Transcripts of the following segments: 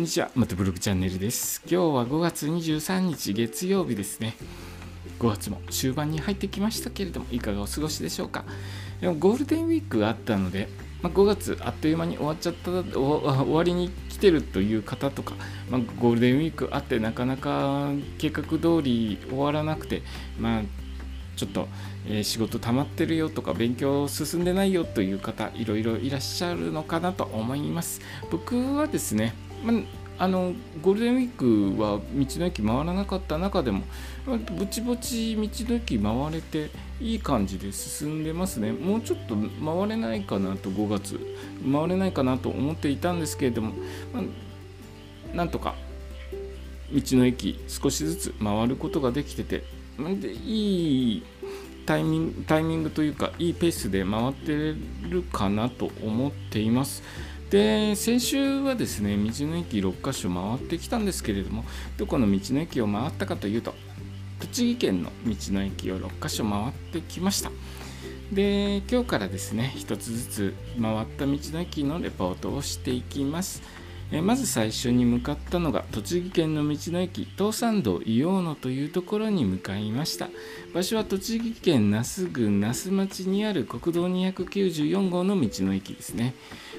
んにちは、またブログチャンネルです。今日は5月23日月曜日ですね。5月も終盤に入ってきましたけれども、いかがお過ごしでしょうか。でもゴールデンウィークがあったので、まあ、5月あっという間に終わっちゃった終わりに来てるという方とか、まあ、ゴールデンウィークあってなかなか計画通り終わらなくて、まあ、ちょっと、えー仕事溜まってるよとか勉強進んでないよという方いろいろいらっしゃるのかなと思います僕はですね、まあ、あのゴールデンウィークは道の駅回らなかった中でもぼちぼち道の駅回れていい感じで進んでますね。もうちょっと回れないかなと5月。回れないかなと思っていたんですけれども、まあなんとか道の駅少しずつ回ることができててでいいタイミングタイミングというかいいペースで回ってるかなと思っています。で先週はですね道の駅6か所回ってきたんですけれどもどこの道の駅を回ったかというと栃木県の道の駅を6か所回ってきました。で今日からですね一つずつ回った道の駅のレポートをしていきます。えまず最初に向かったのが栃木県の道の駅東山道伊予野というところに向かいました。場所は栃木県那須郡那須町にある国道294号の道の駅ですね。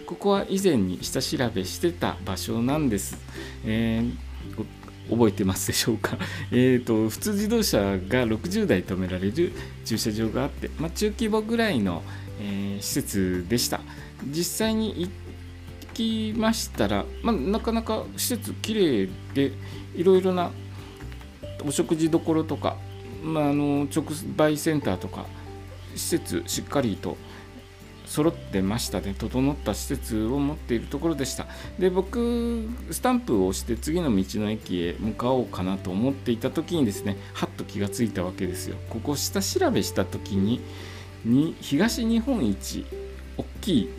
ここは以前に下調べしてた場所なんです、えー覚えてますでしょうか？えーと普通自動車が60台止められる駐車場があって、まあ、中規模ぐらいの、えー施設でした。実際に行っきましたら、まあ、なかなか施設きれいでいろいろなお食事どころとか、まあ、あの直売センターとか施設しっかりと揃ってましたね。整った施設を持っているところでした。で僕スタンプを押して次の道の駅へ向かおうかなと思っていた時にですねはっと気がついたわけですよ。ここ下調べした時にに東日本一大きい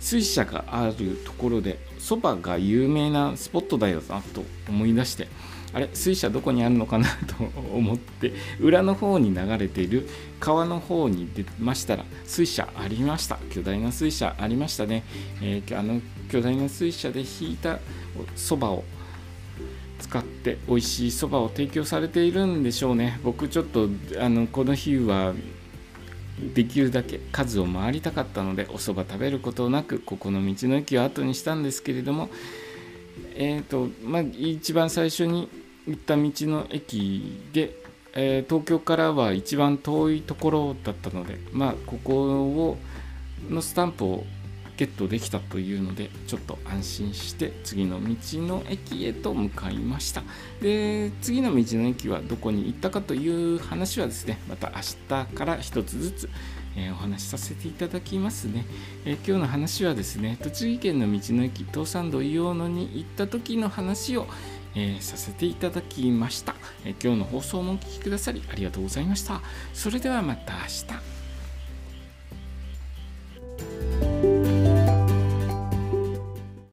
水車があるところでそばが有名なスポットだよなと思い出してあれ水車どこにあるのかなと思って裏の方に流れている川の方に出ましたら水車ありました。巨大な水車ありましたね、えーあの巨大な水車で引いたそばを使って美味しいそばを提供されているんでしょうね。僕ちょっとあのこの日はできるだけ数を回りたかったのでおそば食べることなくここの道の駅を後にしたんですけれどもえーとまあ、一番最初に行った道の駅で、えー東京からは一番遠いところだったので、まあ、ここをのスタンプをゲットできたというのでちょっと安心して次の道の駅へと向かいました。で次の道の駅はどこに行ったかという話はですねまた明日から一つずつ、えお話しさせていただきますね、え今日の話はですね栃木県の道の駅東山道伊予野に行った時の話を、えーさせていただきました、え今日の放送もお聞きくださりありがとうございました。それではまた明日。